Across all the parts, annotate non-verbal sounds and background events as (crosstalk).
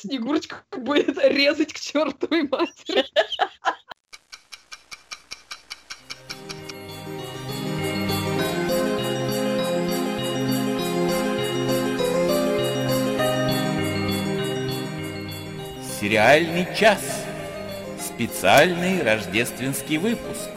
Снегурочка (laughs) будет резать к чертовой матери. Сериальный час. Специальный рождественский выпуск.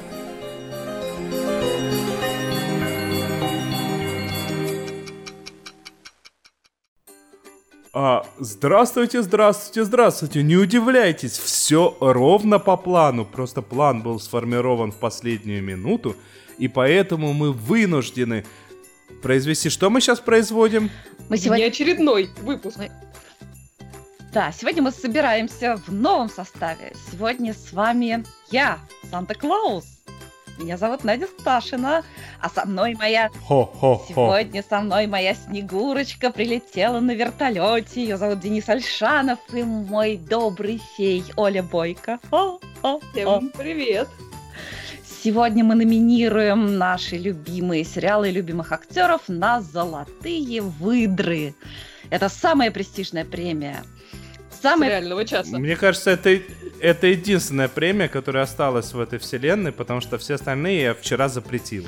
А, здравствуйте, здравствуйте, здравствуйте. Не удивляйтесь, все ровно по плану. Просто план был сформирован в последнюю минуту, и поэтому мы вынуждены произвести. Что мы сейчас производим? Мы сегодня... Не очередной выпуск. Мы... Да, сегодня мы собираемся в новом составе. Сегодня с вами я, Санта-Клаус. Меня зовут Надя Сташина, а со мной моя... Хо-хо-хо. Сегодня со мной моя Снегурочка прилетела на вертолете. Ее зовут Денис Альшанов и мой добрый фей Оля Бойко. Всем привет! Сегодня мы номинируем наши любимые сериалы и любимых актеров на «Золотые выдры». Это самая престижная премия – самый... реального часа. Мне кажется, это, это единственная премия, которая осталась в этой вселенной, потому что все остальные я вчера запретил.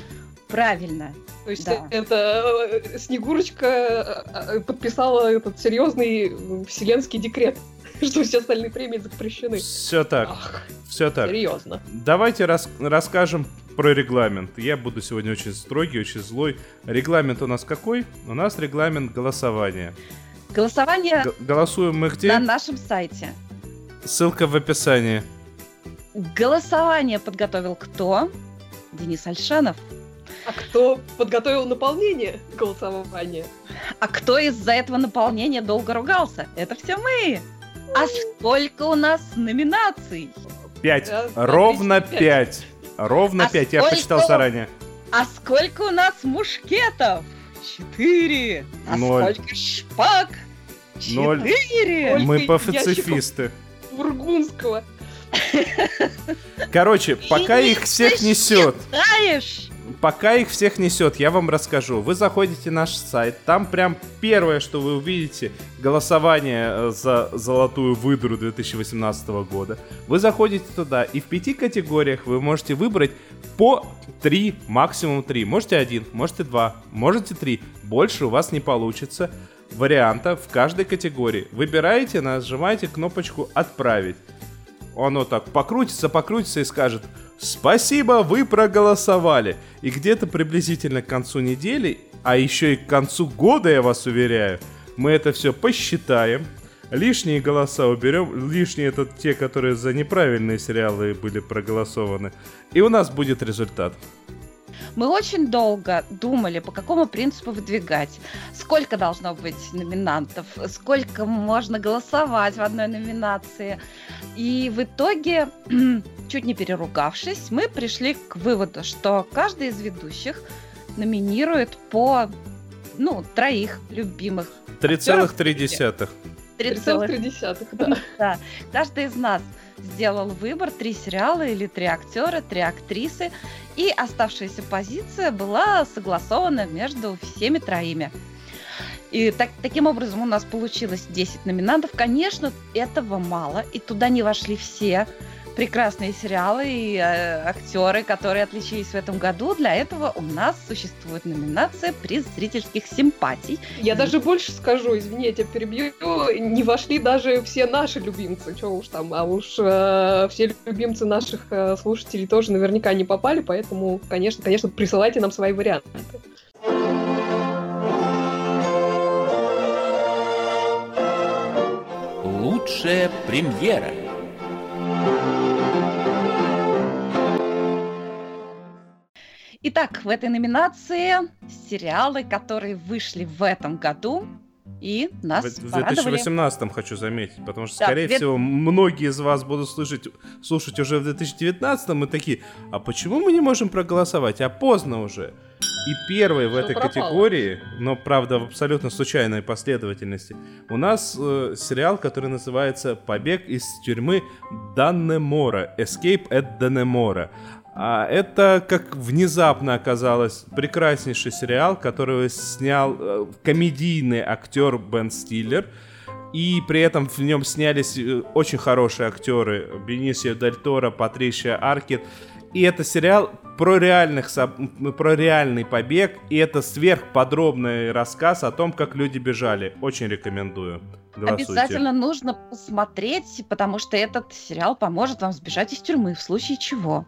Правильно. То есть да. это э, Снегурочка э, э, подписала этот серьезный вселенский декрет, (laughs) что все остальные премии запрещены. Все так. Ах, все так. Серьезно. Давайте рас расскажем про регламент. Я буду сегодня очень строгий, очень злой. Регламент у нас какой? У нас регламент голосования. Голосование Г- голосуем мы где? на нашем сайте. Ссылка в описании. Голосование подготовил кто? Денис Альшанов. А кто подготовил наполнение голосования? А кто из-за этого наполнения долго ругался? Это все мы. А сколько у нас номинаций? Пять. Ровно пять. Ровно а пять. Я почитал заранее. А сколько у нас мушкетов? Четыре. А Ноль. сколько шпаг? Четыре. Мы пацифисты. Бургундского. Короче, пока их всех несет. Пока их всех несет, я вам расскажу. Вы заходите на наш сайт, там прям первое, что вы увидите, голосование э, за золотую выдру 2018 года. Вы заходите туда, и в пяти категориях вы можете выбрать по три, максимум три. Можете один, можете два, можете три. Больше у вас не получится варианта в каждой категории. Выбираете, нажимаете кнопочку «Отправить». Оно так покрутится, покрутится и скажет «Спасибо, вы проголосовали». И где-то приблизительно к концу недели, а еще и к концу года, я вас уверяю, мы это все посчитаем, лишние голоса уберем, лишние это те, которые за неправильные сериалы были проголосованы, и у нас будет результат. Мы очень долго думали, по какому принципу выдвигать, сколько должно быть номинантов, сколько можно голосовать в одной номинации. И в итоге, (clears throat) чуть не переругавшись, мы пришли к выводу, что каждый из ведущих номинирует по ну, троих любимых. 3,3. 3,3, (laughs) да. да. Каждый из нас сделал выбор три сериала или три актера, три актрисы, и оставшаяся позиция была согласована между всеми троими. И так, таким образом у нас получилось 10 номинантов. Конечно, этого мало, и туда не вошли все прекрасные сериалы и э, актеры, которые отличились в этом году. Для этого у нас существует номинация приз зрительских симпатий. Я и... даже больше скажу, извини, я тебя перебью, не вошли даже все наши любимцы, что уж там, а уж э, все любимцы наших э, слушателей тоже наверняка не попали, поэтому, конечно, конечно, присылайте нам свои варианты. Лучшая премьера – Итак, в этой номинации сериалы, которые вышли в этом году и нас В 2018 хочу заметить, потому что, да, скорее две... всего, многие из вас будут слушать, слушать уже в 2019 и такие, а почему мы не можем проголосовать? А поздно уже. И первый в этой пропало. категории, но правда в абсолютно случайной последовательности, у нас э, сериал, который называется «Побег из тюрьмы Даннемора», «Escape at Даннемора». А это, как внезапно оказалось, прекраснейший сериал, который снял э, комедийный актер Бен Стиллер. и при этом в нем снялись э, очень хорошие актеры Бенисио Дель Торо, Патришия Аркет. И это сериал про, реальных, про реальный побег, и это сверхподробный рассказ о том, как люди бежали. Очень рекомендую. Голосуйте. Обязательно нужно посмотреть, потому что этот сериал поможет вам сбежать из тюрьмы в случае чего.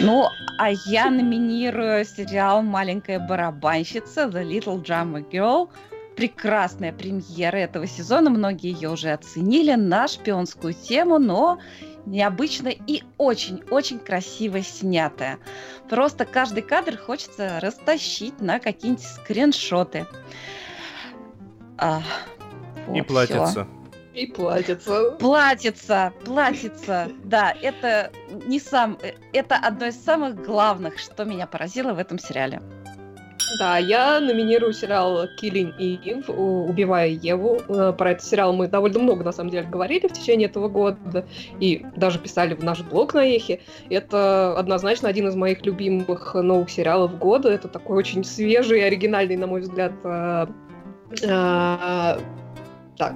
Ну, а я номинирую сериал «Маленькая барабанщица» The Little Drummer Girl. Прекрасная премьера этого сезона, многие ее уже оценили на шпионскую тему, но необычно и очень-очень красиво снятая. Просто каждый кадр хочется растащить на какие-нибудь скриншоты. А, вот, и платится. И платится. Платится, платится. Да, это не сам, это одно из самых главных, что меня поразило в этом сериале. Да, я номинирую сериал Killing Eve, Убивая Еву. Э, про этот сериал мы довольно много, на самом деле, говорили в течение этого года. И даже писали в наш блог на Эхе. Это однозначно один из моих любимых новых сериалов года. Это такой очень свежий и оригинальный, на мой взгляд, э, э, так,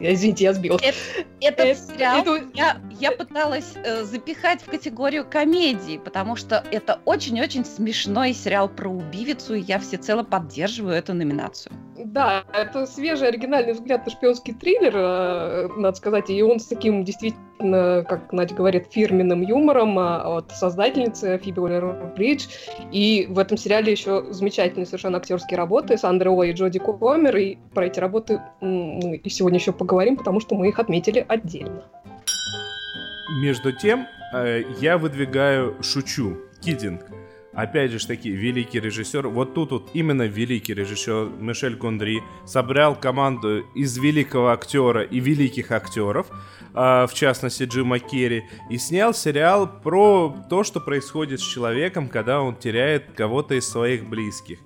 я, извините, я сбил. Этот, этот сериал это... я, я пыталась э, запихать в категорию комедии, потому что это очень-очень смешной сериал про убивицу, и я всецело поддерживаю эту номинацию. Да, это свежий оригинальный взгляд на шпионский триллер, э, надо сказать, и он с таким действительно, как Надя говорит, фирменным юмором а, от создательницы Фиби Уоллер-Бридж. И в этом сериале еще замечательные совершенно актерские работы Сандра О и Джоди Комер, и про эти работы мы и сегодня еще поговорим, потому что мы их отметили отдельно. Между тем, э, я выдвигаю «Шучу», «Кидинг», опять же таки, великий режиссер. Вот тут вот именно великий режиссер Мишель Гондри собрал команду из великого актера и великих актеров, в частности Джима Керри, и снял сериал про то, что происходит с человеком, когда он теряет кого-то из своих близких.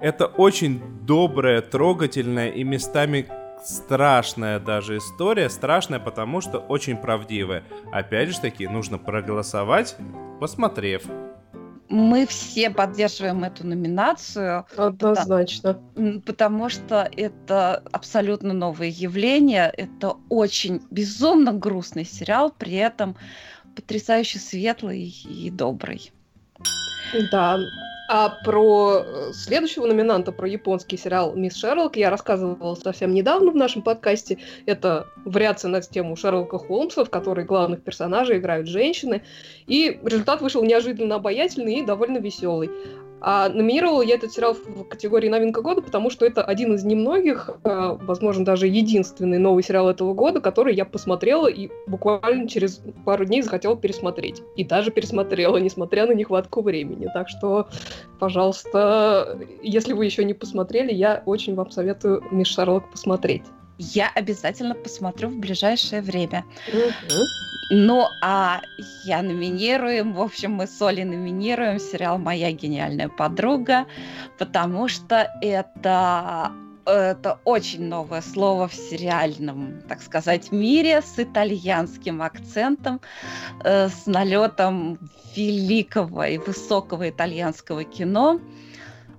Это очень добрая, трогательная и местами страшная даже история. Страшная, потому что очень правдивая. Опять же таки, нужно проголосовать, посмотрев мы все поддерживаем эту номинацию. Однозначно. Потому, потому что это абсолютно новое явление. Это очень безумно грустный сериал, при этом потрясающе светлый и добрый. Да, а про э, следующего номинанта, про японский сериал «Мисс Шерлок» я рассказывала совсем недавно в нашем подкасте. Это вариация на тему Шерлока Холмса, в которой главных персонажей играют женщины. И результат вышел неожиданно обаятельный и довольно веселый. А номинировала я этот сериал в категории новинка года, потому что это один из немногих, э, возможно, даже единственный новый сериал этого года, который я посмотрела и буквально через пару дней захотела пересмотреть. И даже пересмотрела, несмотря на нехватку времени. Так что, пожалуйста, если вы еще не посмотрели, я очень вам советую Мисс Шарлок посмотреть. Я обязательно посмотрю в ближайшее время. Угу. Ну, а я номинируем, в общем, мы с Олей номинируем сериал «Моя гениальная подруга», потому что это это очень новое слово в сериальном, так сказать, мире с итальянским акцентом, э, с налетом великого и высокого итальянского кино,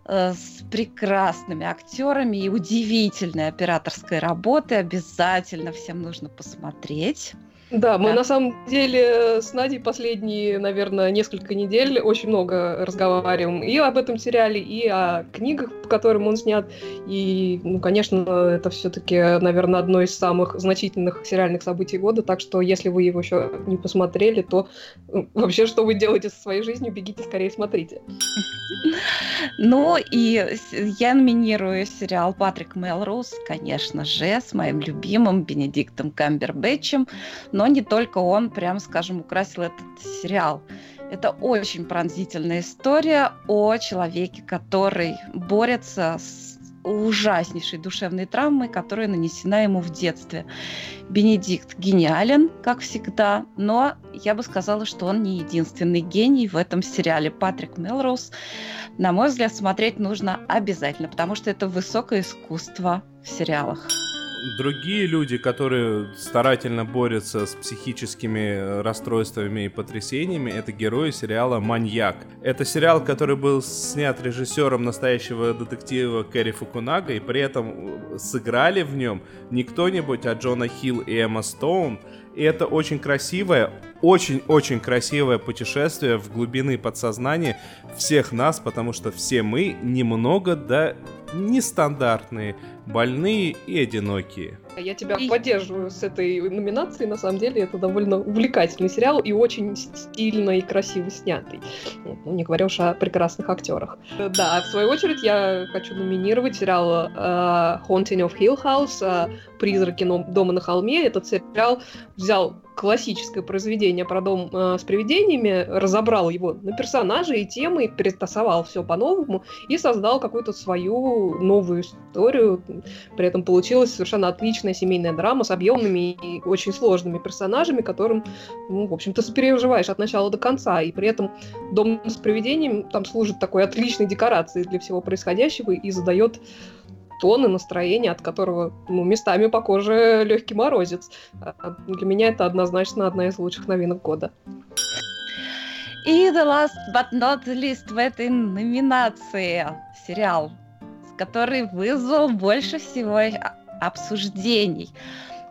с прекрасными актерами и удивительной операторской работой. Обязательно всем нужно посмотреть. Да, мы да. на самом деле с Надей последние, наверное, несколько недель очень много разговариваем и об этом сериале, и о книгах, по которым он снят. И, ну, конечно, это все-таки, наверное, одно из самых значительных сериальных событий года. Так что, если вы его еще не посмотрели, то вообще, что вы делаете со своей жизнью, бегите скорее смотрите. (laughs) Ну, и я номинирую сериал Патрик Мелроуз, конечно же, с моим любимым Бенедиктом Камбербэтчем но не только он, прям скажем, украсил этот сериал. Это очень пронзительная история о человеке, который борется с ужаснейшей душевной травмой, которая нанесена ему в детстве. Бенедикт гениален, как всегда, но я бы сказала, что он не единственный гений в этом сериале. Патрик Мелроуз, на мой взгляд, смотреть нужно обязательно, потому что это высокое искусство в сериалах. Другие люди, которые старательно борются с психическими расстройствами и потрясениями, это герои сериала «Маньяк». Это сериал, который был снят режиссером настоящего детектива Кэрри Фукунага, и при этом сыграли в нем не кто-нибудь, а Джона Хилл и Эмма Стоун. И это очень красивое, очень-очень красивое путешествие в глубины подсознания всех нас, потому что все мы немного, да, нестандартные, больные и одинокие. Я тебя и... поддерживаю с этой номинацией. На самом деле это довольно увлекательный сериал и очень стильно и красиво снятый. Ну, не говоря уж о прекрасных актерах. Да, в свою очередь я хочу номинировать сериал uh, Haunting of Hill House, uh, «Призраки дома на холме». Этот сериал взял классическое произведение про дом э, с привидениями, разобрал его на персонажи и темы, перетасовал все по-новому и создал какую-то свою новую историю. При этом получилась совершенно отличная семейная драма с объемными и очень сложными персонажами, которым, ну, в общем-то, сопереживаешь от начала до конца. И при этом дом с привидением там служит такой отличной декорацией для всего происходящего и задает тон и настроение, от которого ну, местами по коже легкий морозец. А, для меня это однозначно одна из лучших новинок года. И the last but not least в этой номинации сериал, который вызвал больше всего обсуждений,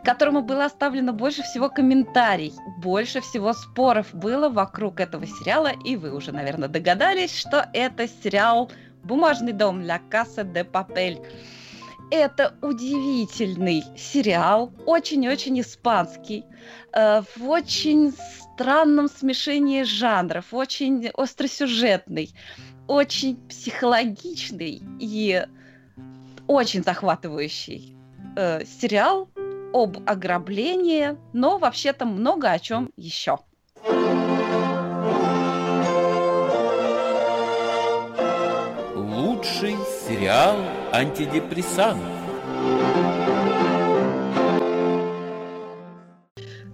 которому было оставлено больше всего комментариев, больше всего споров было вокруг этого сериала, и вы уже, наверное, догадались, что это сериал «Бумажный дом» «Ля Касса де Папель». Это удивительный сериал, очень-очень испанский, э, в очень странном смешении жанров, очень остросюжетный, очень психологичный и очень захватывающий э, сериал об ограблении, но вообще-то много о чем еще. Лучший сериал антидепрессантов.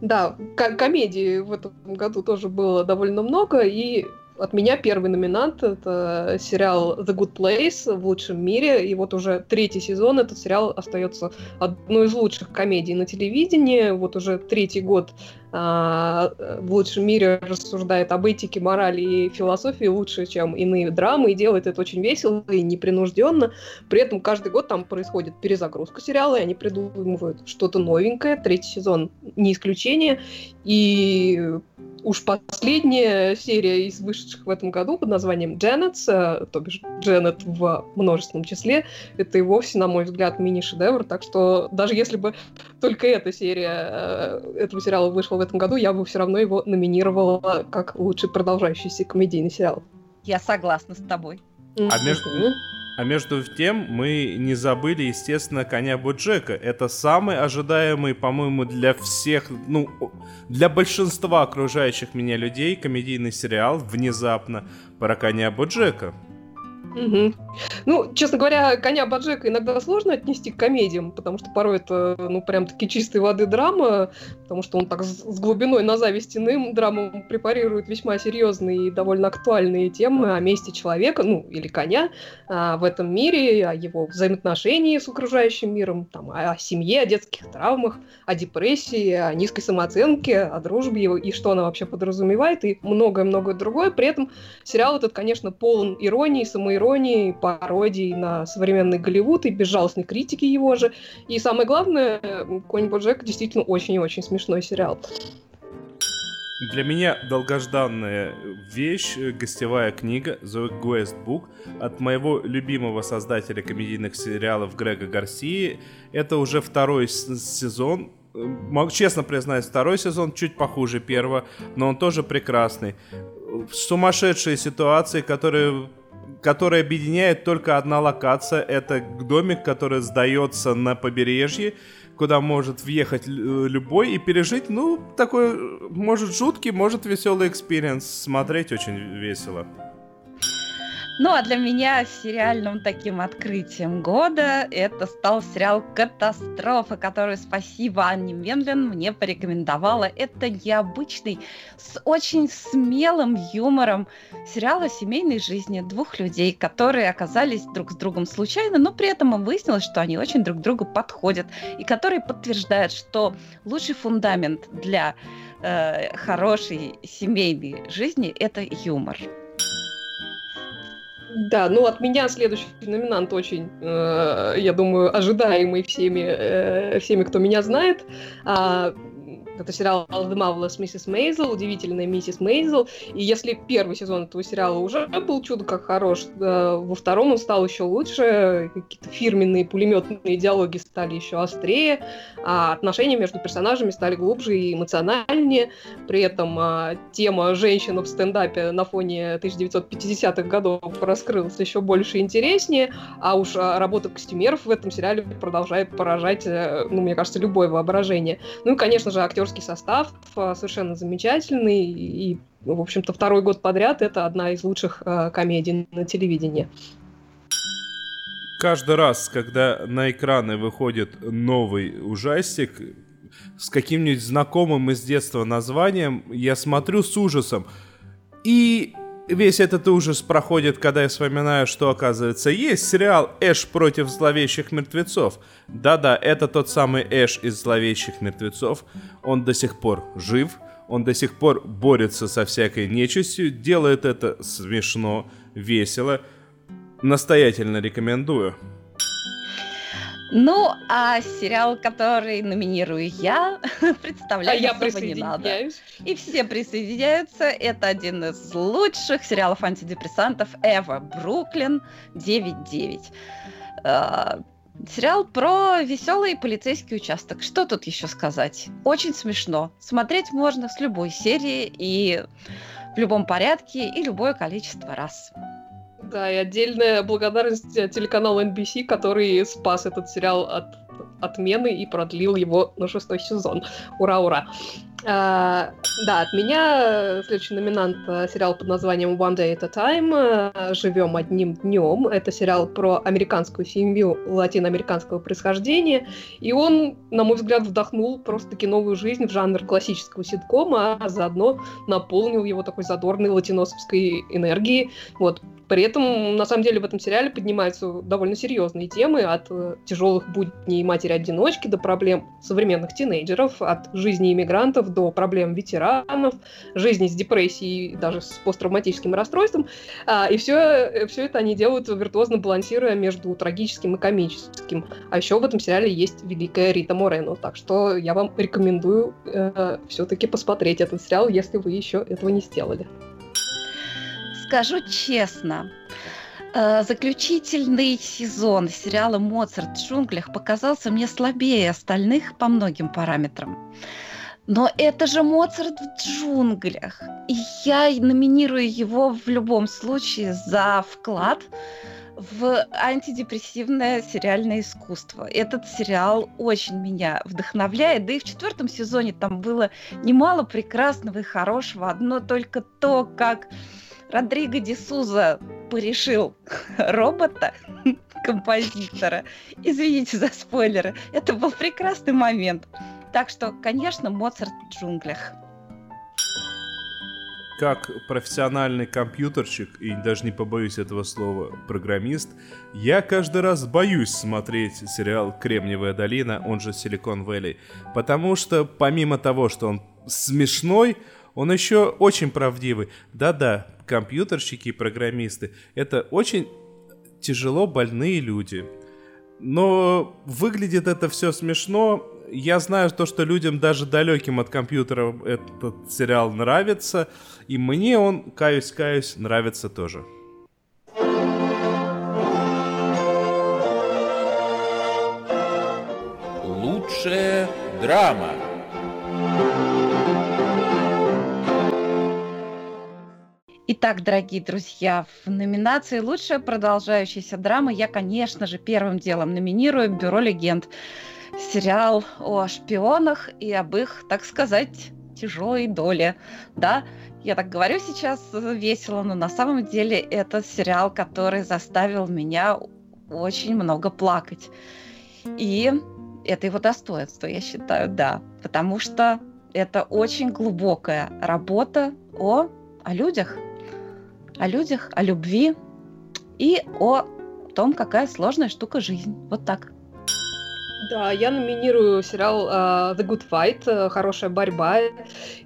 Да, комедии в этом году тоже было довольно много, и от меня первый номинант — это сериал The Good Place в лучшем мире, и вот уже третий сезон этот сериал остается одной из лучших комедий на телевидении, вот уже третий год в лучшем мире рассуждает об этике, морали и философии лучше, чем иные драмы, и делает это очень весело и непринужденно. При этом каждый год там происходит перезагрузка сериала, и они придумывают что-то новенькое. Третий сезон не исключение. И уж последняя серия из вышедших в этом году под названием Дженнет, э, то бишь Дженнет в множественном числе, это и вовсе, на мой взгляд, мини-шедевр. Так что даже если бы только эта серия э, этого сериала вышла в этом году, я бы все равно его номинировала как лучший продолжающийся комедийный сериал. Я согласна с тобой. А между, а между тем мы не забыли, естественно, коня Боджека. Это самый ожидаемый, по-моему, для всех, ну, для большинства окружающих меня людей комедийный сериал внезапно про коня Боджека. Угу. Ну, честно говоря, коня Баджека иногда сложно отнести к комедиям, потому что порой это, ну, прям таки чистой воды драма, потому что он так с, глубиной на зависть иным драмам препарирует весьма серьезные и довольно актуальные темы о месте человека, ну, или коня а, в этом мире, о его взаимоотношении с окружающим миром, там, о, о семье, о детских травмах, о депрессии, о низкой самооценке, о дружбе его и что она вообще подразумевает, и многое-многое другое. При этом сериал этот, конечно, полон иронии, самоиронии, пародии на современный Голливуд и безжалостной критики его же. И самое главное, Конь Боджек действительно очень и очень смешной сериал. Для меня долгожданная вещь, гостевая книга The Guest Book от моего любимого создателя комедийных сериалов Грега Гарсии. Это уже второй сезон, Могу честно признать, второй сезон чуть похуже первого, но он тоже прекрасный. Сумасшедшие ситуации, которые который объединяет только одна локация. Это домик, который сдается на побережье, куда может въехать любой и пережить, ну, такой, может, жуткий, может, веселый experience. Смотреть очень весело. Ну а для меня сериальным таким открытием года это стал сериал «Катастрофа», который, спасибо Анне Менлин, мне порекомендовала. Это необычный, с очень смелым юмором сериал о семейной жизни двух людей, которые оказались друг с другом случайно, но при этом выяснилось, что они очень друг другу подходят, и которые подтверждают, что лучший фундамент для э, хорошей семейной жизни – это юмор. Да, ну от меня следующий номинант очень, э, я думаю, ожидаемый всеми, э, всеми, кто меня знает. А, это сериал The Marvelous Mrs. Maisel, удивительная миссис Мейзел. И если первый сезон этого сериала уже был чудо как хорош, во втором он стал еще лучше, какие-то фирменные пулеметные диалоги стали еще острее, а отношения между персонажами стали глубже и эмоциональнее. При этом а, тема женщин в стендапе на фоне 1950-х годов раскрылась еще больше и интереснее, а уж а, работа костюмеров в этом сериале продолжает поражать, э, ну, мне кажется, любое воображение. Ну и, конечно же, актер актерский состав а, совершенно замечательный. И, в общем-то, второй год подряд это одна из лучших э, комедий на телевидении. Каждый раз, когда на экраны выходит новый ужастик с каким-нибудь знакомым из детства названием, я смотрю с ужасом. И весь этот ужас проходит, когда я вспоминаю, что, оказывается, есть сериал «Эш против зловещих мертвецов». Да-да, это тот самый Эш из «Зловещих мертвецов». Он до сих пор жив, он до сих пор борется со всякой нечистью, делает это смешно, весело. Настоятельно рекомендую. Ну, а сериал, который номинирую я, (laughs) представляю, а я не надо. И все присоединяются. Это один из лучших сериалов антидепрессантов Эва Бруклин 9.9. Uh, Сериал про веселый полицейский участок. Что тут еще сказать? Очень смешно. Смотреть можно с любой серии и в любом порядке и любое количество раз. Да, и отдельная благодарность телеканалу NBC, который спас этот сериал от отмены и продлил его на шестой сезон. Ура, ура! А, да, от меня следующий номинант э, сериал под названием One Day at a Time. Э, Живем одним днем. Это сериал про американскую семью латиноамериканского происхождения. И он, на мой взгляд, вдохнул просто-таки новую жизнь в жанр классического ситкома, а заодно наполнил его такой задорной латиносовской энергией. Вот. При этом, на самом деле, в этом сериале поднимаются довольно серьезные темы от э, тяжелых будней матери-одиночки до проблем современных тинейджеров, от жизни иммигрантов до проблем ветеранов, жизни с депрессией, даже с посттравматическим расстройством. А, и все, э, все это они делают виртуозно балансируя между трагическим и комическим. А еще в этом сериале есть великая Рита Морено. Так что я вам рекомендую э, все-таки посмотреть этот сериал, если вы еще этого не сделали. Скажу честно, заключительный сезон сериала «Моцарт в джунглях» показался мне слабее остальных по многим параметрам. Но это же Моцарт в джунглях. И я номинирую его в любом случае за вклад в антидепрессивное сериальное искусство. Этот сериал очень меня вдохновляет. Да и в четвертом сезоне там было немало прекрасного и хорошего. Одно только то, как Родриго Дисуза порешил робота, композитора. Извините за спойлеры. Это был прекрасный момент. Так что, конечно, Моцарт в джунглях. Как профессиональный компьютерщик, и даже не побоюсь этого слова, программист, я каждый раз боюсь смотреть сериал «Кремниевая долина», он же «Силикон Вэлли», потому что помимо того, что он смешной, он еще очень правдивый. Да-да, компьютерщики и программисты — это очень тяжело больные люди. Но выглядит это все смешно. Я знаю то, что людям даже далеким от компьютера этот сериал нравится. И мне он, каюсь-каюсь, нравится тоже. Лучшая драма. Итак, дорогие друзья, в номинации «Лучшая продолжающаяся драма» я, конечно же, первым делом номинирую «Бюро легенд». Сериал о шпионах и об их, так сказать, тяжелой доли, да. Я так говорю сейчас весело, но на самом деле это сериал, который заставил меня очень много плакать. И это его достоинство, я считаю, да. Потому что это очень глубокая работа о, о людях, о людях, о любви и о том, какая сложная штука жизнь. Вот так. Да, я номинирую сериал uh, The Good Fight, uh, хорошая борьба.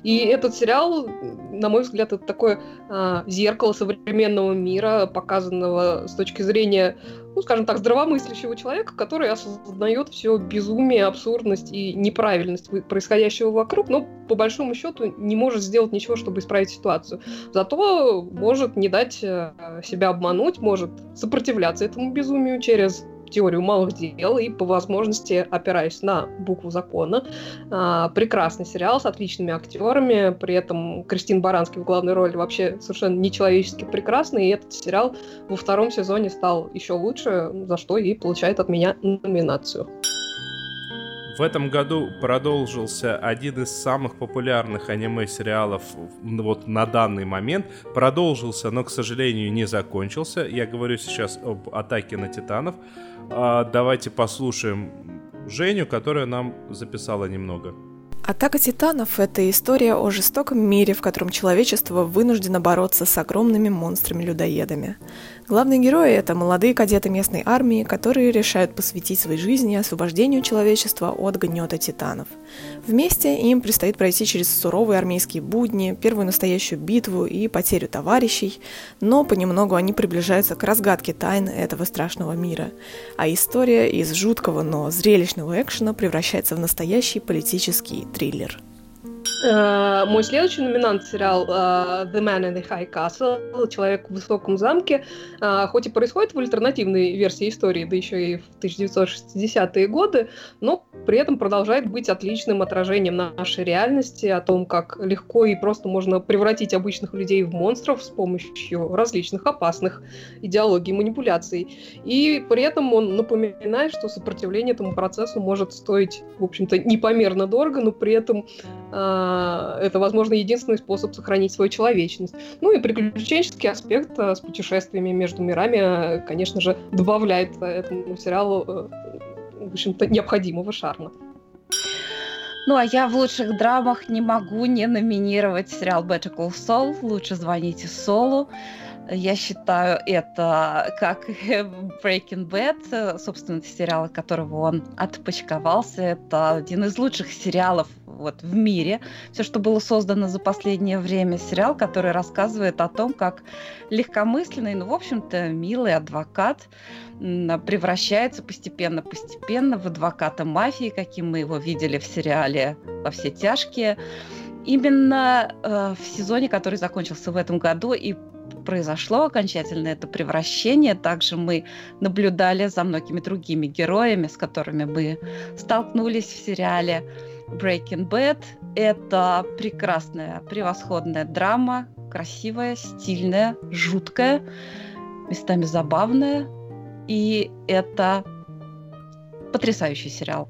И этот сериал, на мой взгляд, это такое uh, зеркало современного мира, показанного с точки зрения, ну, скажем так, здравомыслящего человека, который осознает все безумие, абсурдность и неправильность происходящего вокруг, но по большому счету не может сделать ничего, чтобы исправить ситуацию. Зато может не дать себя обмануть, может сопротивляться этому безумию через теорию малых дел и по возможности опираюсь на букву закона. А, прекрасный сериал с отличными актерами, при этом Кристин Баранский в главной роли вообще совершенно нечеловечески прекрасный, и этот сериал во втором сезоне стал еще лучше, за что и получает от меня номинацию. В этом году продолжился один из самых популярных аниме-сериалов вот на данный момент. Продолжился, но, к сожалению, не закончился. Я говорю сейчас об «Атаке на Титанов». А, давайте послушаем Женю, которая нам записала немного. Атака титанов – это история о жестоком мире, в котором человечество вынуждено бороться с огромными монстрами-людоедами. Главные герои – это молодые кадеты местной армии, которые решают посвятить своей жизни освобождению человечества от гнета титанов. Вместе им предстоит пройти через суровые армейские будни, первую настоящую битву и потерю товарищей, но понемногу они приближаются к разгадке тайн этого страшного мира. А история из жуткого, но зрелищного экшена превращается в настоящий политический триллер. Э, мой следующий номинант сериал uh, The Man in the High Castle, Человек в высоком замке, uh, хоть и происходит в альтернативной версии истории, да еще и в 1960-е годы, но при этом продолжает быть отличным отражением нашей реальности, о том, как легко и просто можно превратить обычных людей в монстров с помощью различных опасных идеологий, манипуляций. И при этом он напоминает, что сопротивление этому процессу может стоить, в общем-то, непомерно дорого, но при этом это, возможно, единственный способ сохранить свою человечность. Ну и приключенческий аспект а, с путешествиями между мирами, а, конечно же, добавляет этому сериалу, в общем-то, необходимого шарма. Ну, а я в лучших драмах не могу не номинировать сериал Better Call Saul. Лучше звоните Солу. Я считаю, это как (laughs) Breaking Bad, собственно, сериал, от которого он отпочковался. Это один из лучших сериалов вот в мире. Все, что было создано за последнее время. Сериал, который рассказывает о том, как легкомысленный, ну, в общем-то, милый адвокат превращается постепенно-постепенно в адвоката мафии, каким мы его видели в сериале «Во все тяжкие». Именно э, в сезоне, который закончился в этом году, и произошло окончательно это превращение. Также мы наблюдали за многими другими героями, с которыми мы столкнулись в сериале Breaking Bad. Это прекрасная, превосходная драма, красивая, стильная, жуткая, местами забавная. И это потрясающий сериал.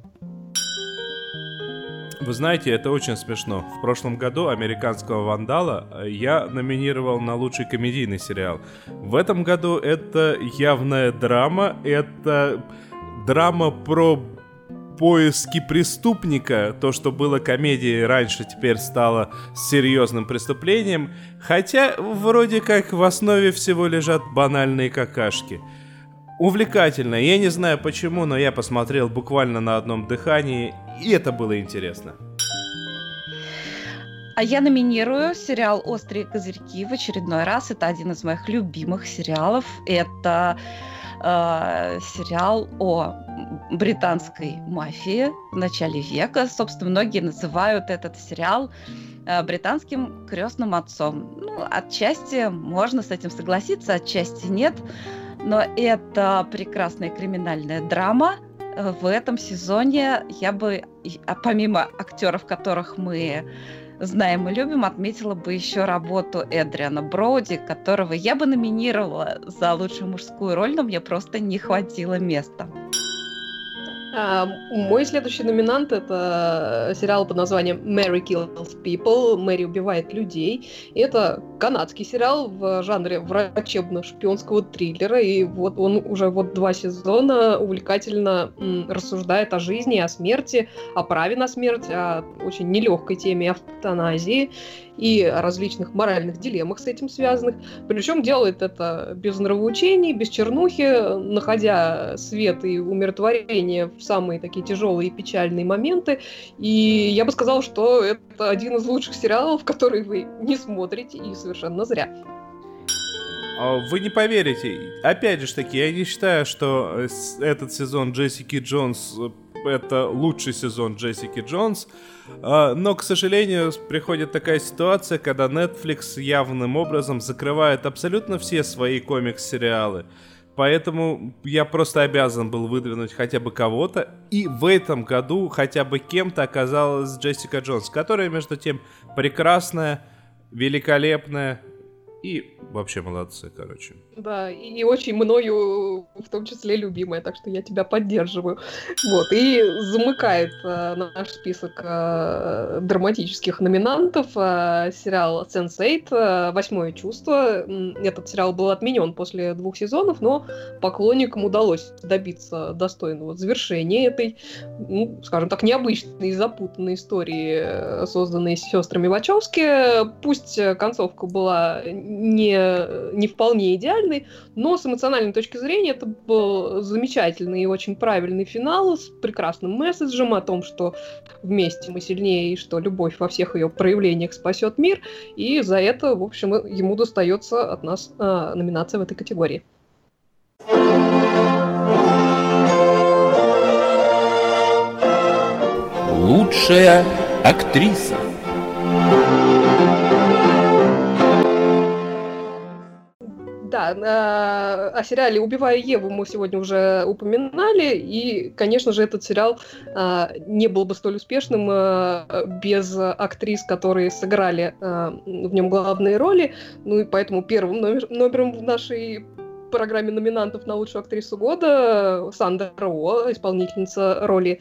Вы знаете, это очень смешно. В прошлом году «Американского вандала» я номинировал на лучший комедийный сериал. В этом году это явная драма, это драма про поиски преступника, то, что было комедией раньше, теперь стало серьезным преступлением, хотя вроде как в основе всего лежат банальные какашки. Увлекательно, я не знаю почему, но я посмотрел буквально на одном дыхании, и это было интересно. А я номинирую сериал «Острые козырьки» в очередной раз. Это один из моих любимых сериалов. Это э, сериал о британской мафии в начале века. Собственно, многие называют этот сериал э, британским крестным отцом. Ну, отчасти можно с этим согласиться, отчасти нет. Но это прекрасная криминальная драма. Э, в этом сезоне я бы, а помимо актеров, которых мы знаем и любим, отметила бы еще работу Эдриана Броуди, которого я бы номинировала за лучшую мужскую роль, но мне просто не хватило места. А, мой следующий номинант это сериал под названием Mary Kills People. Мэри убивает людей. И это канадский сериал в жанре врачебно-шпионского триллера. И вот он уже вот два сезона увлекательно м, рассуждает о жизни, о смерти, о праве на смерть, о очень нелегкой теме автоназии и о различных моральных дилеммах с этим связанных. Причем делает это без нравоучений, без чернухи, находя свет и умиротворение в самые такие тяжелые и печальные моменты. И я бы сказала, что это один из лучших сериалов, который вы не смотрите, и совершенно зря. А, вы не поверите. Опять же таки, я не считаю, что э, этот сезон Джессики Джонс э, это лучший сезон Джессики Джонс. А, но, к сожалению, приходит такая ситуация, когда Netflix явным образом закрывает абсолютно все свои комикс-сериалы. Поэтому я просто обязан был выдвинуть хотя бы кого-то. И в этом году хотя бы кем-то оказалась Джессика Джонс, которая, между тем, прекрасная, великолепная, и вообще молодцы, короче. Да, и очень мною в том числе любимая, так что я тебя поддерживаю. Вот, и замыкает э, наш список э, драматических номинантов э, сериал Sense8 э, «Восьмое чувство». Этот сериал был отменен после двух сезонов, но поклонникам удалось добиться достойного завершения этой, ну, скажем так, необычной и запутанной истории, э, созданной сестрами Вачовски. Пусть концовка была не, не вполне идеальный, но с эмоциональной точки зрения это был замечательный и очень правильный финал с прекрасным месседжем о том, что вместе мы сильнее и что любовь во всех ее проявлениях спасет мир, и за это, в общем, ему достается от нас э, номинация в этой категории. Лучшая актриса. Да, о сериале «Убивая Еву» мы сегодня уже упоминали, и, конечно же, этот сериал а, не был бы столь успешным а, без актрис, которые сыграли в нем главные роли, ну и поэтому первым номер, номером в нашей программе номинантов на лучшую актрису года Сандра О, исполнительница роли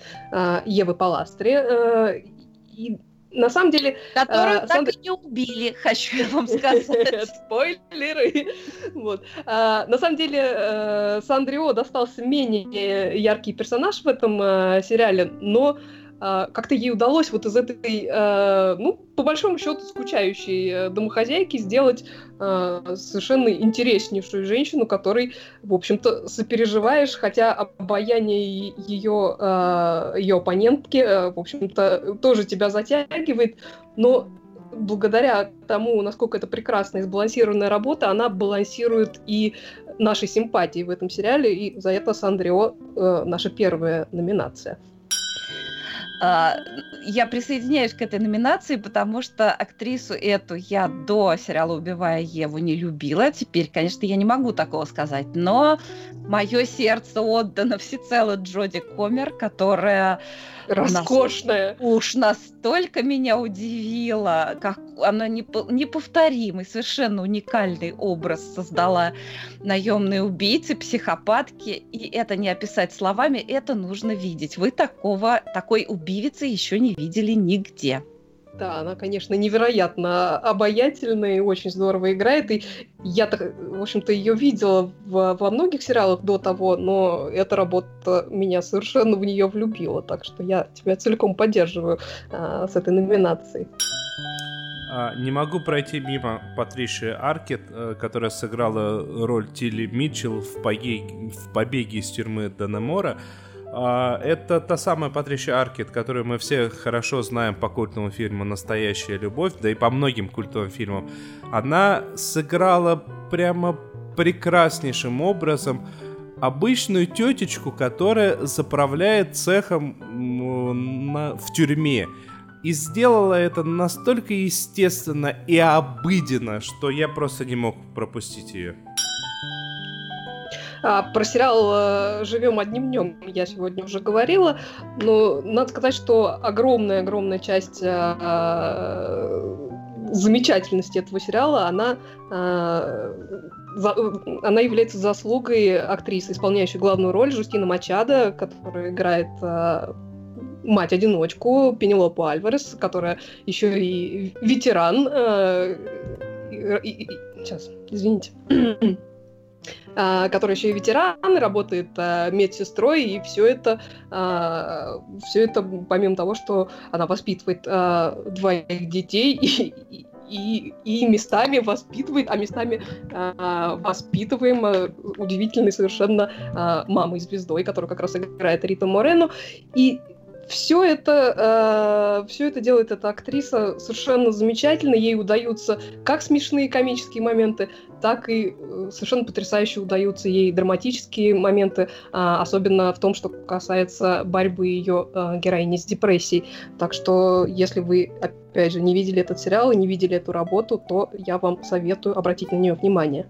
Евы Паластри. и на самом деле... Которую а, так Сандра... и не убили, (laughs) хочу я вам сказать. (laughs) Спойлеры! вот. А, на самом деле а, Сандрио достался менее яркий персонаж в этом а, сериале, но как-то ей удалось вот из этой, а, ну, по большому счету, скучающей э, домохозяйки сделать а, совершенно интереснейшую женщину, которой, в общем-то, сопереживаешь, хотя обаяние ее, ее оппонентки, э, в общем-то, тоже тебя затягивает, но благодаря тому, насколько это прекрасная и сбалансированная работа, она балансирует и наши симпатии в этом сериале, и за это Сандрио э, наша первая номинация. А, я присоединяюсь к этой номинации, потому что актрису эту я до сериала «Убивая Еву» не любила. Теперь, конечно, я не могу такого сказать, но мое сердце отдано всецело Джоди Комер, которая роскошная. Нас, уж настолько меня удивила, как она неповторимый, совершенно уникальный образ создала наемные убийцы, психопатки, и это не описать словами, это нужно видеть. Вы такого, такой убийцы еще не видели нигде. Да, она, конечно, невероятно обаятельная и очень здорово играет. И я, в общем-то, ее видела в, во многих сериалах до того, но эта работа меня совершенно в нее влюбила. Так что я тебя целиком поддерживаю а, с этой номинацией. А, не могу пройти мимо Патриши Аркет, э, которая сыграла роль Тилли Митчелл в, побеге, в побеге из тюрьмы Данемора. А, это та самая Патрища Аркет, которую мы все хорошо знаем по культовому фильму «Настоящая любовь», да и по многим культовым фильмам. Она сыграла прямо прекраснейшим образом обычную тетечку, которая заправляет цехом в тюрьме. И сделала это настолько естественно и обыденно, что я просто не мог пропустить ее. А, про сериал э, «Живем одним днем» я сегодня уже говорила, но надо сказать, что огромная-огромная часть э, э, замечательности этого сериала, она за, она является заслугой актрисы, исполняющей главную роль Жустина Мачада, которая играет э, мать-одиночку Пенелопу Альварес, которая еще и ветеран. Э, и, и, сейчас, извините. Uh, который еще и ветеран, работает uh, медсестрой, и все это, uh, все это помимо того, что она воспитывает двоих детей и, и, и местами воспитывает, а местами э, воспитываем э, удивительной совершенно э, мамой звездой, которую как раз играет Рита Морено. И все это, э, все это делает эта актриса совершенно замечательно. Ей удаются как смешные комические моменты, так и э, совершенно потрясающе удаются ей драматические моменты, э, особенно в том, что касается борьбы ее э, героини с депрессией. Так что, если вы, опять же, не видели этот сериал и не видели эту работу, то я вам советую обратить на нее внимание.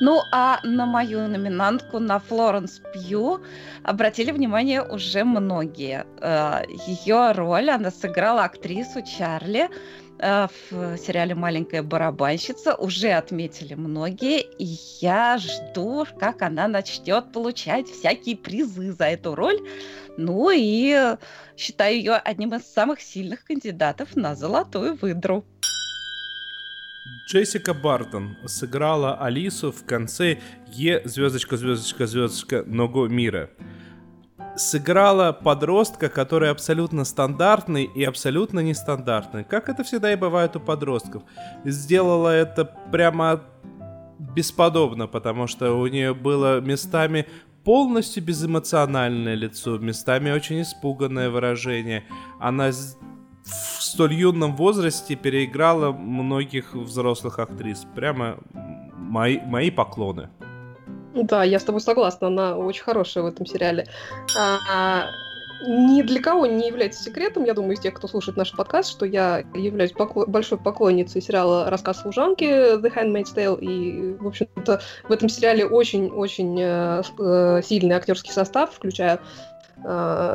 Ну, а на мою номинантку, на Флоренс Пью, обратили внимание уже многие. Э, Ее роль, она сыграла актрису Чарли, э, в сериале «Маленькая барабанщица» уже отметили многие, и я жду, как она начнет получать всякие призы за эту роль. Ну и считаю ее одним из самых сильных кандидатов на золотую выдру. Джессика Бартон сыграла Алису в конце Е звездочка звездочка звездочка Ногу мира. Сыграла подростка, который абсолютно стандартный и абсолютно нестандартный, как это всегда и бывает у подростков. Сделала это прямо бесподобно, потому что у нее было местами полностью безэмоциональное лицо, местами очень испуганное выражение. Она в столь юном возрасте переиграла многих взрослых актрис. Прямо мои, мои поклоны. Да, я с тобой согласна, она очень хорошая в этом сериале. А, ни для кого не является секретом, я думаю, из тех, кто слушает наш подкаст, что я являюсь покло- большой поклонницей сериала «Рассказ служанки» The Handmaid's Tale, и, в общем-то, в этом сериале очень-очень э, э, сильный актерский состав, включая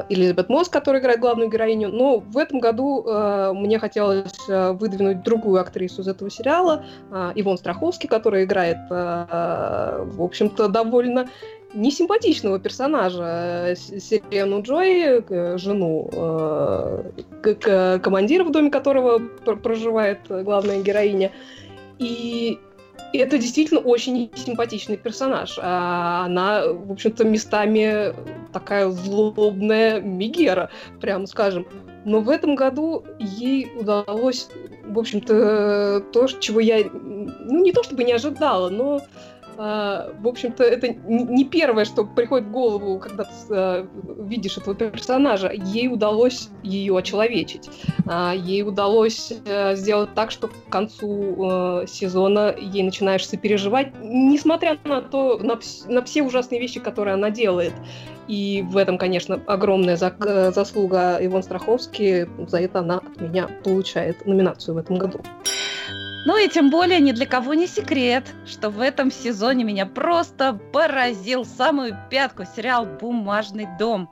Элизабет Мосс, которая играет главную героиню. Но в этом году э, мне хотелось э, выдвинуть другую актрису из этого сериала, э, Ивон Страховский, которая играет, э, в общем-то, довольно несимпатичного персонажа, Сирену Джой, жену э, командира, в доме которого проживает главная героиня. И и это действительно очень симпатичный персонаж. А она, в общем-то, местами такая злобная Мигера, прямо скажем. Но в этом году ей удалось, в общем-то, то, чего я, ну, не то чтобы не ожидала, но в общем-то, это не первое, что приходит в голову, когда ты а, видишь этого персонажа. Ей удалось ее очеловечить. А, ей удалось э, сделать так, что к концу э, сезона ей начинаешь сопереживать, несмотря на то, на, на все ужасные вещи, которые она делает. И в этом, конечно, огромная э, заслуга Иван Страховский. За это она от меня получает номинацию в этом году. Ну и тем более ни для кого не секрет, что в этом сезоне меня просто поразил самую пятку сериал «Бумажный дом».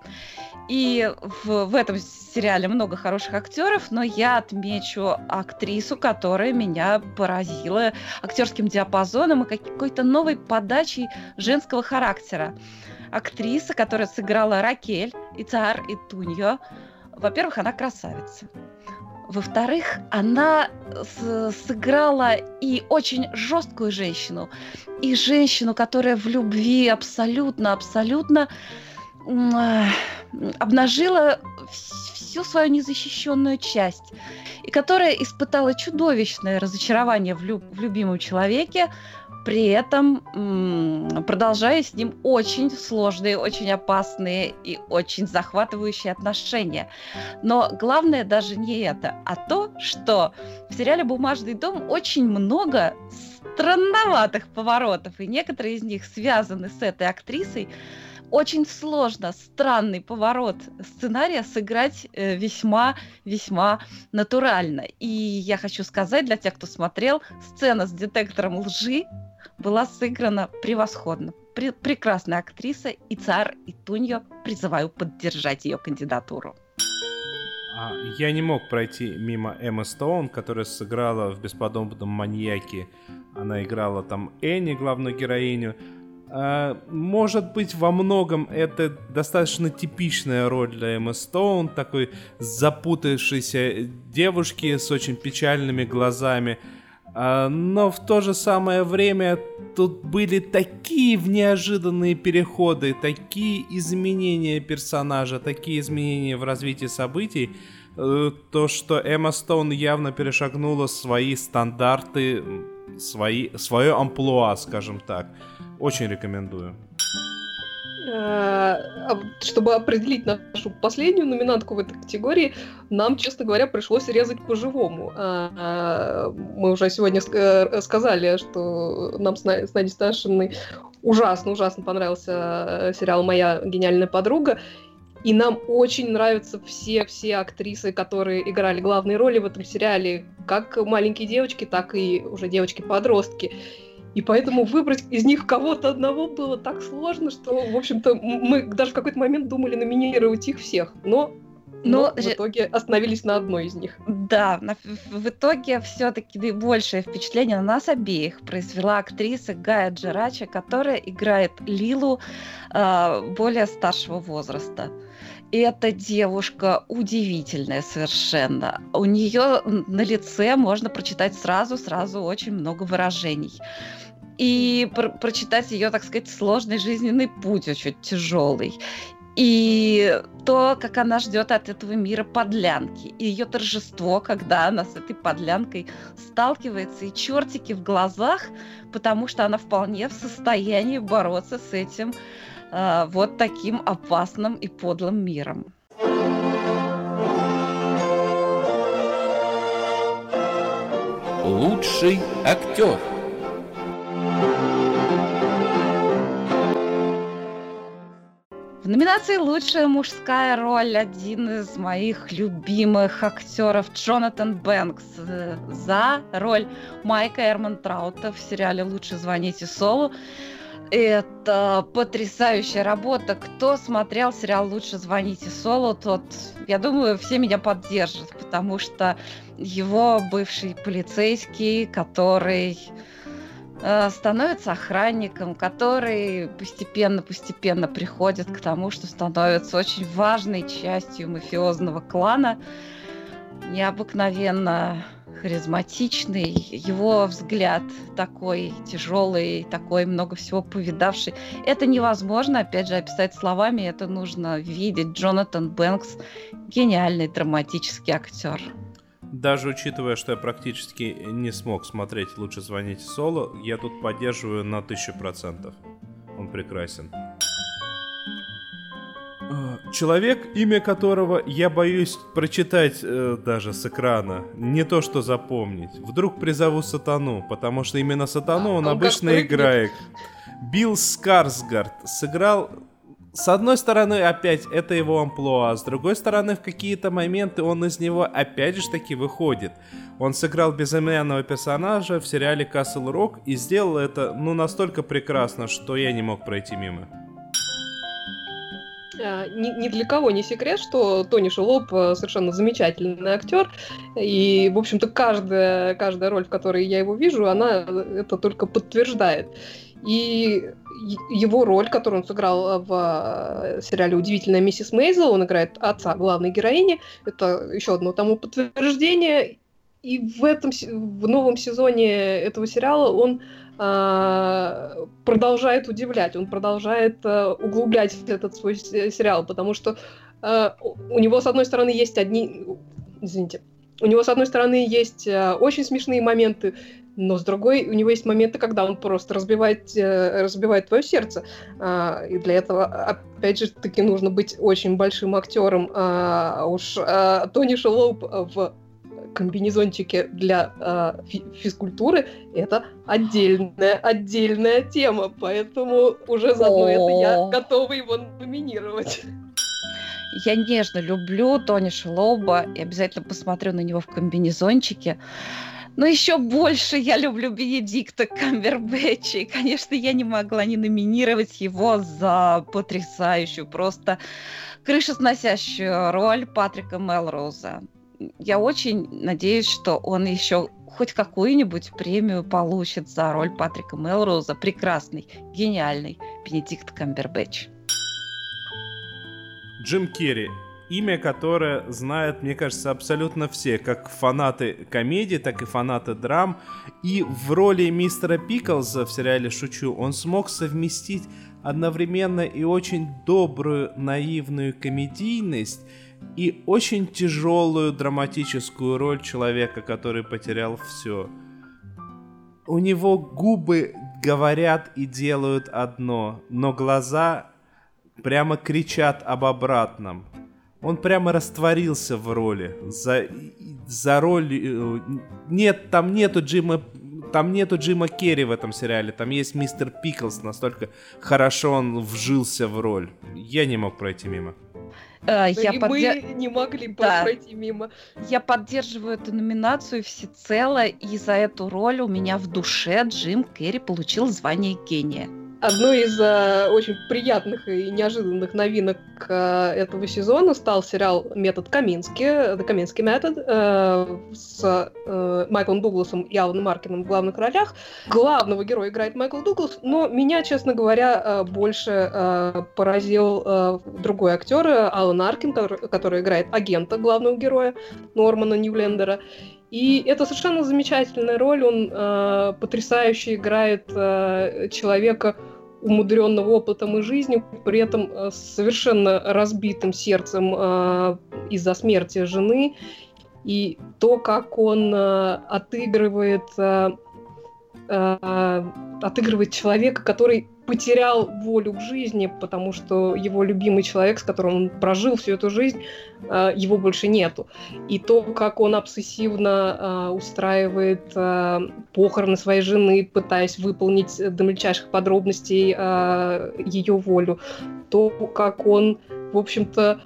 И в, в этом сериале много хороших актеров, но я отмечу актрису, которая меня поразила актерским диапазоном и какой-то новой подачей женского характера. Актриса, которая сыграла Ракель, Ицар и Туньо, во-первых, она красавица. Во-вторых, она сыграла и очень жесткую женщину, и женщину, которая в любви абсолютно, абсолютно обнажила всю свою незащищенную часть, и которая испытала чудовищное разочарование в, люб в любимом человеке, при этом продолжая с ним очень сложные, очень опасные и очень захватывающие отношения. Но главное даже не это, а то, что в сериале «Бумажный дом» очень много странноватых поворотов, и некоторые из них связаны с этой актрисой, очень сложно странный поворот сценария сыграть весьма-весьма э, натурально. И я хочу сказать для тех, кто смотрел, сцена с детектором лжи была сыграна превосходно. Пр прекрасная актриса и царь и Туньо. Призываю поддержать ее кандидатуру. А, я не мог пройти мимо Эммы Стоун, которая сыграла в «Бесподобном маньяке» Она играла там Энни, главную героиню. А, может быть, во многом это достаточно типичная роль для Эммы Стоун, такой запутавшейся девушки с очень печальными глазами. А, но в то же самое время тут были такие неожиданные переходы, такие изменения персонажа, такие изменения в развитии событий, э, то, что Эмма Стоун явно перешагнула свои стандарты, свои, свое амплуа, скажем так. Очень рекомендую. Э, а чтобы определить нашу последнюю номинантку в этой категории, нам, честно говоря, пришлось резать по-живому. А, а, мы уже сегодня э, сказали, что нам с Надей Сташиной ужасно-ужасно понравился э, сериал «Моя гениальная подруга», и нам очень нравятся все-все актрисы, которые играли главные роли в этом сериале, как маленькие девочки, так и уже девочки-подростки. И поэтому выбрать из них кого-то одного было так сложно, что, в общем-то, мы даже в какой-то момент думали номинировать их всех. Но но, но в итоге остановились на одной из них. Да, на, в итоге все-таки наибольшее впечатление на нас обеих произвела актриса Гая Джерача, которая играет Лилу э, более старшего возраста. Эта девушка удивительная совершенно. У нее на лице можно прочитать сразу-сразу очень много выражений и про прочитать ее, так сказать, сложный жизненный путь, очень тяжелый. И то, как она ждет от этого мира подлянки, и ее торжество, когда она с этой подлянкой сталкивается, и чертики в глазах, потому что она вполне в состоянии бороться с этим э, вот таким опасным и подлым миром. Лучший актер. В номинации «Лучшая мужская роль» один из моих любимых актеров Джонатан Бэнкс за роль Майка Эрмонтраута в сериале «Лучше звоните Солу». Это потрясающая работа. Кто смотрел сериал «Лучше звоните Солу», тот, я думаю, все меня поддержат, потому что его бывший полицейский, который становится охранником, который постепенно-постепенно приходит к тому, что становится очень важной частью мафиозного клана, необыкновенно харизматичный, его взгляд такой тяжелый, такой много всего повидавший. Это невозможно, опять же, описать словами, это нужно видеть. Джонатан Бэнкс – гениальный драматический актер. Даже учитывая, что я практически не смог смотреть «Лучше звоните Соло», я тут поддерживаю на тысячу процентов. Он прекрасен. А, человек, имя которого я боюсь прочитать э, даже с экрана, не то что запомнить. Вдруг призову Сатану, потому что именно Сатану а, он обычно играет. Билл Скарсгард сыграл с одной стороны, опять, это его амплуа, с другой стороны, в какие-то моменты он из него опять же таки выходит. Он сыграл безымянного персонажа в сериале Castle Rock и сделал это, ну, настолько прекрасно, что я не мог пройти мимо. А, ни, ни для кого не секрет, что Тони Шелоп э, совершенно замечательный актер. И, в общем-то, каждая, каждая роль, в которой я его вижу, она это только подтверждает. И его роль, которую он сыграл в э, сериале «Удивительная миссис Мейзел», он играет отца главной героини, это еще одно тому подтверждение. И в этом в новом сезоне этого сериала он э, продолжает удивлять, он продолжает э, углублять этот свой сериал, потому что э, у него с одной стороны есть одни, извините, у него с одной стороны есть э, очень смешные моменты, но с другой у него есть моменты, когда он просто разбивает, э, разбивает твое сердце. А, и для этого, опять же, таки нужно быть очень большим актером. А уж а, Тони Шелоуп в комбинезончике для э, физкультуры это отдельная отдельная тема, поэтому уже заодно это я готова его номинировать. Я нежно люблю Тони Шелоуба и обязательно посмотрю на него в комбинезончике. Но еще больше я люблю Бенедикта Камбербэтча. И, конечно, я не могла не номинировать его за потрясающую, просто крышесносящую роль Патрика Мелроуза. я очень надеюсь, что он еще хоть какую-нибудь премию получит за роль Патрика Мелроуза. Прекрасный, гениальный Бенедикт Камбербэтч. Джим Керри. Имя, которое знают, мне кажется, абсолютно все, как фанаты комедии, так и фанаты драм. И в роли мистера Пиклза в сериале «Шучу» он смог совместить одновременно и очень добрую, наивную комедийность и очень тяжелую драматическую роль человека, который потерял все. У него губы говорят и делают одно, но глаза прямо кричат об обратном. Он прямо растворился в роли. За, за роль... Э, нет, там нету Джима там нету Джима Керри в этом сериале, там есть мистер Пиклс, настолько хорошо он вжился в роль. Я не мог пройти мимо. Uh, я и поддер... мы не могли да. пройти мимо. Я поддерживаю эту номинацию всецело, и за эту роль у меня в душе Джим Керри получил звание гения. Одной из э, очень приятных и неожиданных новинок э, этого сезона стал сериал «Метод Камински», «The Каминский метод», э, с э, Майклом Дугласом и Аланом Маркином в главных ролях. Главного героя играет Майкл Дуглас, но меня, честно говоря, э, больше э, поразил э, другой актер, Алан Аркин, который, который играет агента главного героя, Нормана Ньюлендера. И это совершенно замечательная роль. Он э, потрясающе играет э, человека умудренного опытом и жизнью, при этом э, совершенно разбитым сердцем э, из-за смерти жены. И то, как он э, отыгрывает, отыгрывает человека, который потерял волю к жизни, потому что его любимый человек, с которым он прожил всю эту жизнь, э, его больше нету. И то, как он обсессивно э, устраивает э, похороны своей жены, пытаясь выполнить до мельчайших подробностей ее волю, то, как он, в общем-то,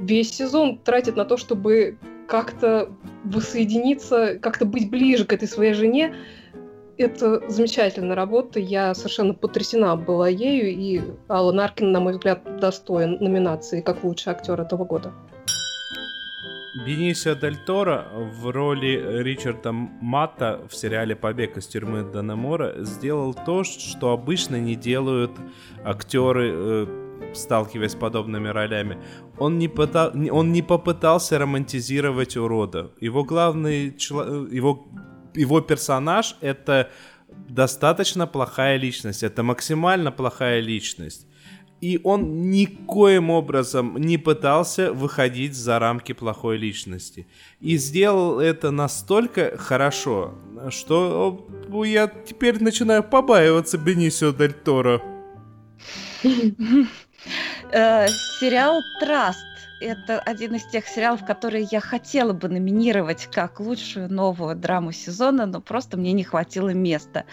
весь сезон тратит на то, чтобы как-то воссоединиться, как-то быть ближе к этой своей жене, это замечательная работа. Я совершенно потрясена была ею, и Алан Аркин, на мой взгляд, достоин номинации как лучший актер этого года. Бенисио Дель Торо в роли Ричарда Матта в сериале «Побег из тюрьмы Данемора» сделал то, что обычно не делают актеры, э, сталкиваясь с подобными ролями. Он не, пытал, он не попытался романтизировать урода. Его главный... Его его персонаж это достаточно плохая личность, это максимально плохая личность. И он никоим образом не пытался выходить за рамки плохой личности. И сделал это настолько хорошо, что я теперь начинаю побаиваться Бенисио Дель Торо. Э, сериал «Траст» это один из тех сериалов, которые я хотела бы номинировать как лучшую новую драму сезона, но просто мне не хватило места.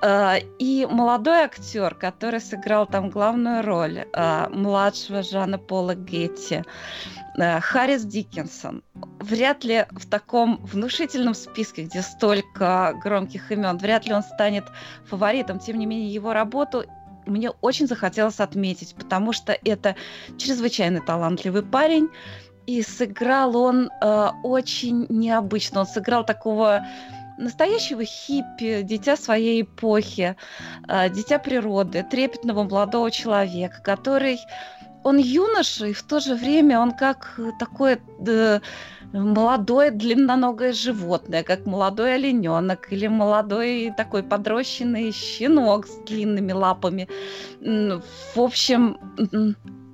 А, и молодой актер, который сыграл там главную роль, а, младшего Жана Пола Гетти, а, Харрис Диккенсон. Вряд ли в таком внушительном списке, где столько громких имен, вряд ли он станет фаворитом. Тем не менее, его работу мне очень захотелось отметить, потому что это чрезвычайно талантливый парень, и сыграл он э, очень необычно. Он сыграл такого настоящего хиппи, дитя своей эпохи, э, дитя природы, трепетного молодого человека, который он юноша, и в то же время он как такое э, молодое длинноногое животное, как молодой олененок или молодой такой подрощенный щенок с длинными лапами. В общем,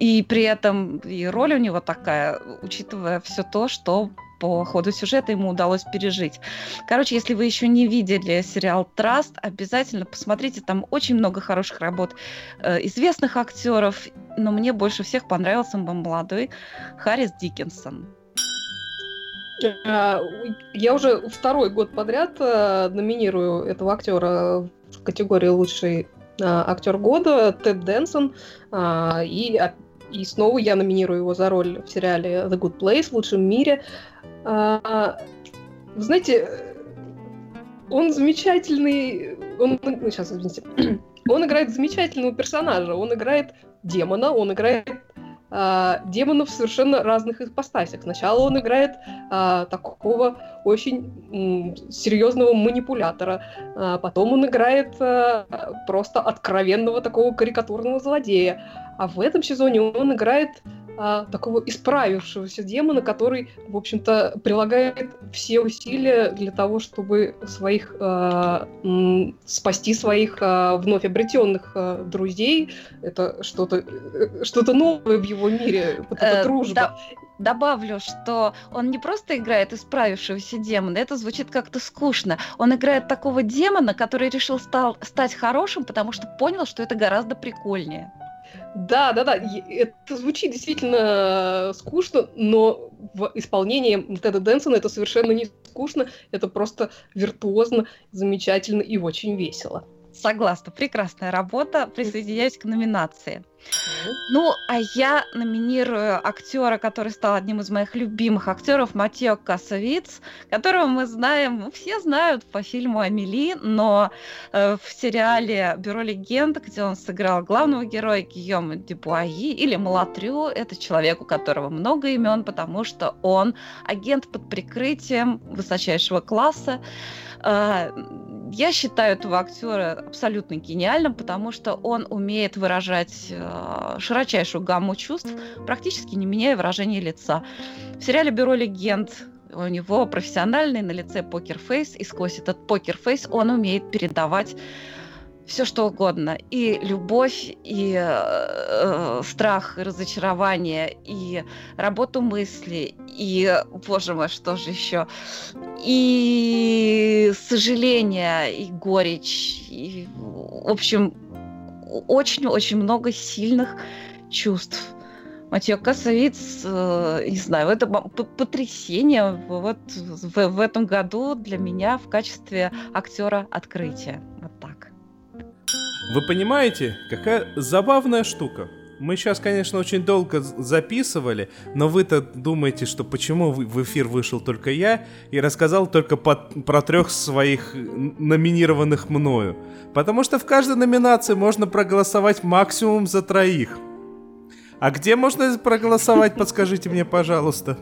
и при этом и роль у него такая, учитывая все то, что по ходу сюжета ему удалось пережить. Короче, если вы еще не видели сериал «Траст», обязательно посмотрите, там очень много хороших работ э, известных актеров, но мне больше всех понравился молодой Харрис Диккенсон. А, я уже второй год подряд э, номинирую этого актера в категории лучший а, актер года Тед Дэнсон. А, и, и снова я номинирую его за роль в сериале The Good Place в лучшем мире. Вы знаете, он замечательный. Он, ну, сейчас, извините. (clears throat) Он играет замечательного персонажа. Он играет демона, он играет э, демонов в совершенно разных ипостасях. Сначала он играет э, такого очень э, серьезного манипулятора, э, потом он играет э, просто откровенного такого карикатурного злодея, а в этом сезоне он играет а, такого исправившегося демона, который, в общем-то, прилагает все усилия для того, чтобы своих а, м, спасти своих а, вновь обретенных а, друзей. Это что-то э, что-то новое в его мире, вот эта Э, дружба. да. Добавлю, что он не просто играет исправившегося демона, это звучит как-то скучно. Он играет такого демона, который решил стал, стать хорошим, потому что понял, что это гораздо прикольнее. Да, да, да. Это звучит действительно скучно, но в исполнении Теда Дэнсона это совершенно не скучно, это просто виртуозно, замечательно и очень весело. Согласна, прекрасная работа. Присоединяюсь к номинации. Ну, а я номинирую актера, который стал одним из моих любимых актеров, Матео Касовиц, которого мы знаем, все знают по фильму Амели, но э, в сериале Бюро легенд, где он сыграл главного героя Гийома Дюбуаи или Малатрю, это человек, у которого много имен, потому что он агент под прикрытием высочайшего класса. Э, я считаю этого актера абсолютно гениальным, потому что он умеет выражать э, широчайшую гамму чувств, практически не меняя выражение лица. В сериале «Бюро легенд» у него профессиональный на лице покерфейс, и сквозь этот покерфейс он умеет передавать все что угодно. И любовь, и э, страх, и разочарование, и работу мысли, и, боже мой, что же еще, и сожаление, и горечь, и, в общем, очень-очень много сильных чувств. Матьё Касовиц, э, не знаю, это потрясение вот в, в этом году для меня в качестве актера открытия. Вы понимаете, какая забавная штука? Мы сейчас, конечно, очень долго записывали, но вы-то думаете, что почему в эфир вышел только я и рассказал только по- про трех своих н- номинированных мною. Потому что в каждой номинации можно проголосовать максимум за троих. А где можно проголосовать, подскажите мне, пожалуйста.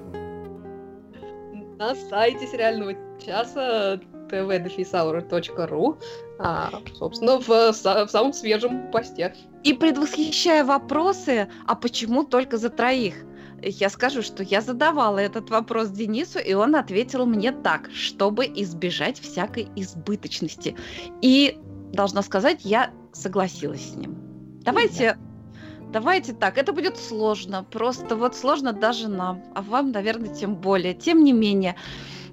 На сайте сериального часа tvdefisaur.ru, а, собственно, в, в самом свежем посте. И предвосхищая вопросы, а почему только за троих? Я скажу, что я задавала этот вопрос Денису, и он ответил мне так, чтобы избежать всякой избыточности. И, должна сказать, я согласилась с ним. Давайте, давайте так, это будет сложно, просто вот сложно даже нам, а вам, наверное, тем более. Тем не менее,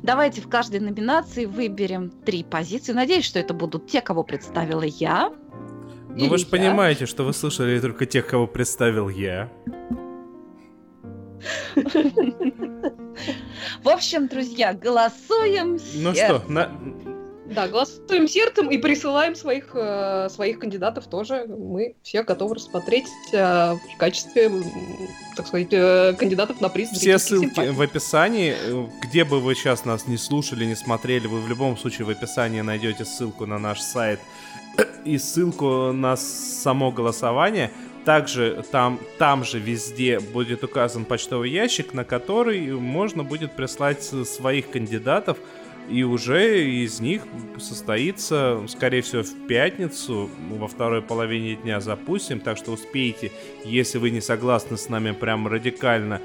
давайте в каждой номинации выберем три позиции. Надеюсь, что это будут те, кого представила я. Ну вы же понимаете, что вы слышали только тех, кого представил я. В общем, друзья, голосуем. Ну что, на- Да, голосуем сердцем и присылаем своих, э, своих кандидатов тоже. Мы все готовы рассмотреть э, в качестве, так сказать, э, кандидатов на приз. Все ссылки симпатий. в описании. Где бы вы сейчас нас не слушали, не смотрели, вы в любом случае в описании найдете ссылку на наш сайт и ссылку на само голосование. Также там, там же везде будет указан почтовый ящик, на который можно будет прислать своих кандидатов, и уже из них состоится, скорее всего, в пятницу, во второй половине дня запустим, так что успейте, если вы не согласны с нами прям радикально,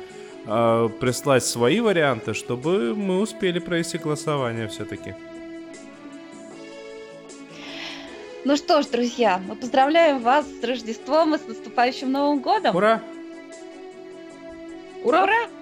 э, прислать свои варианты, чтобы мы успели провести голосование все-таки. Ну что ж, друзья, мы поздравляем вас с Рождеством и с наступающим Новым годом. Ура! Ура! Ура!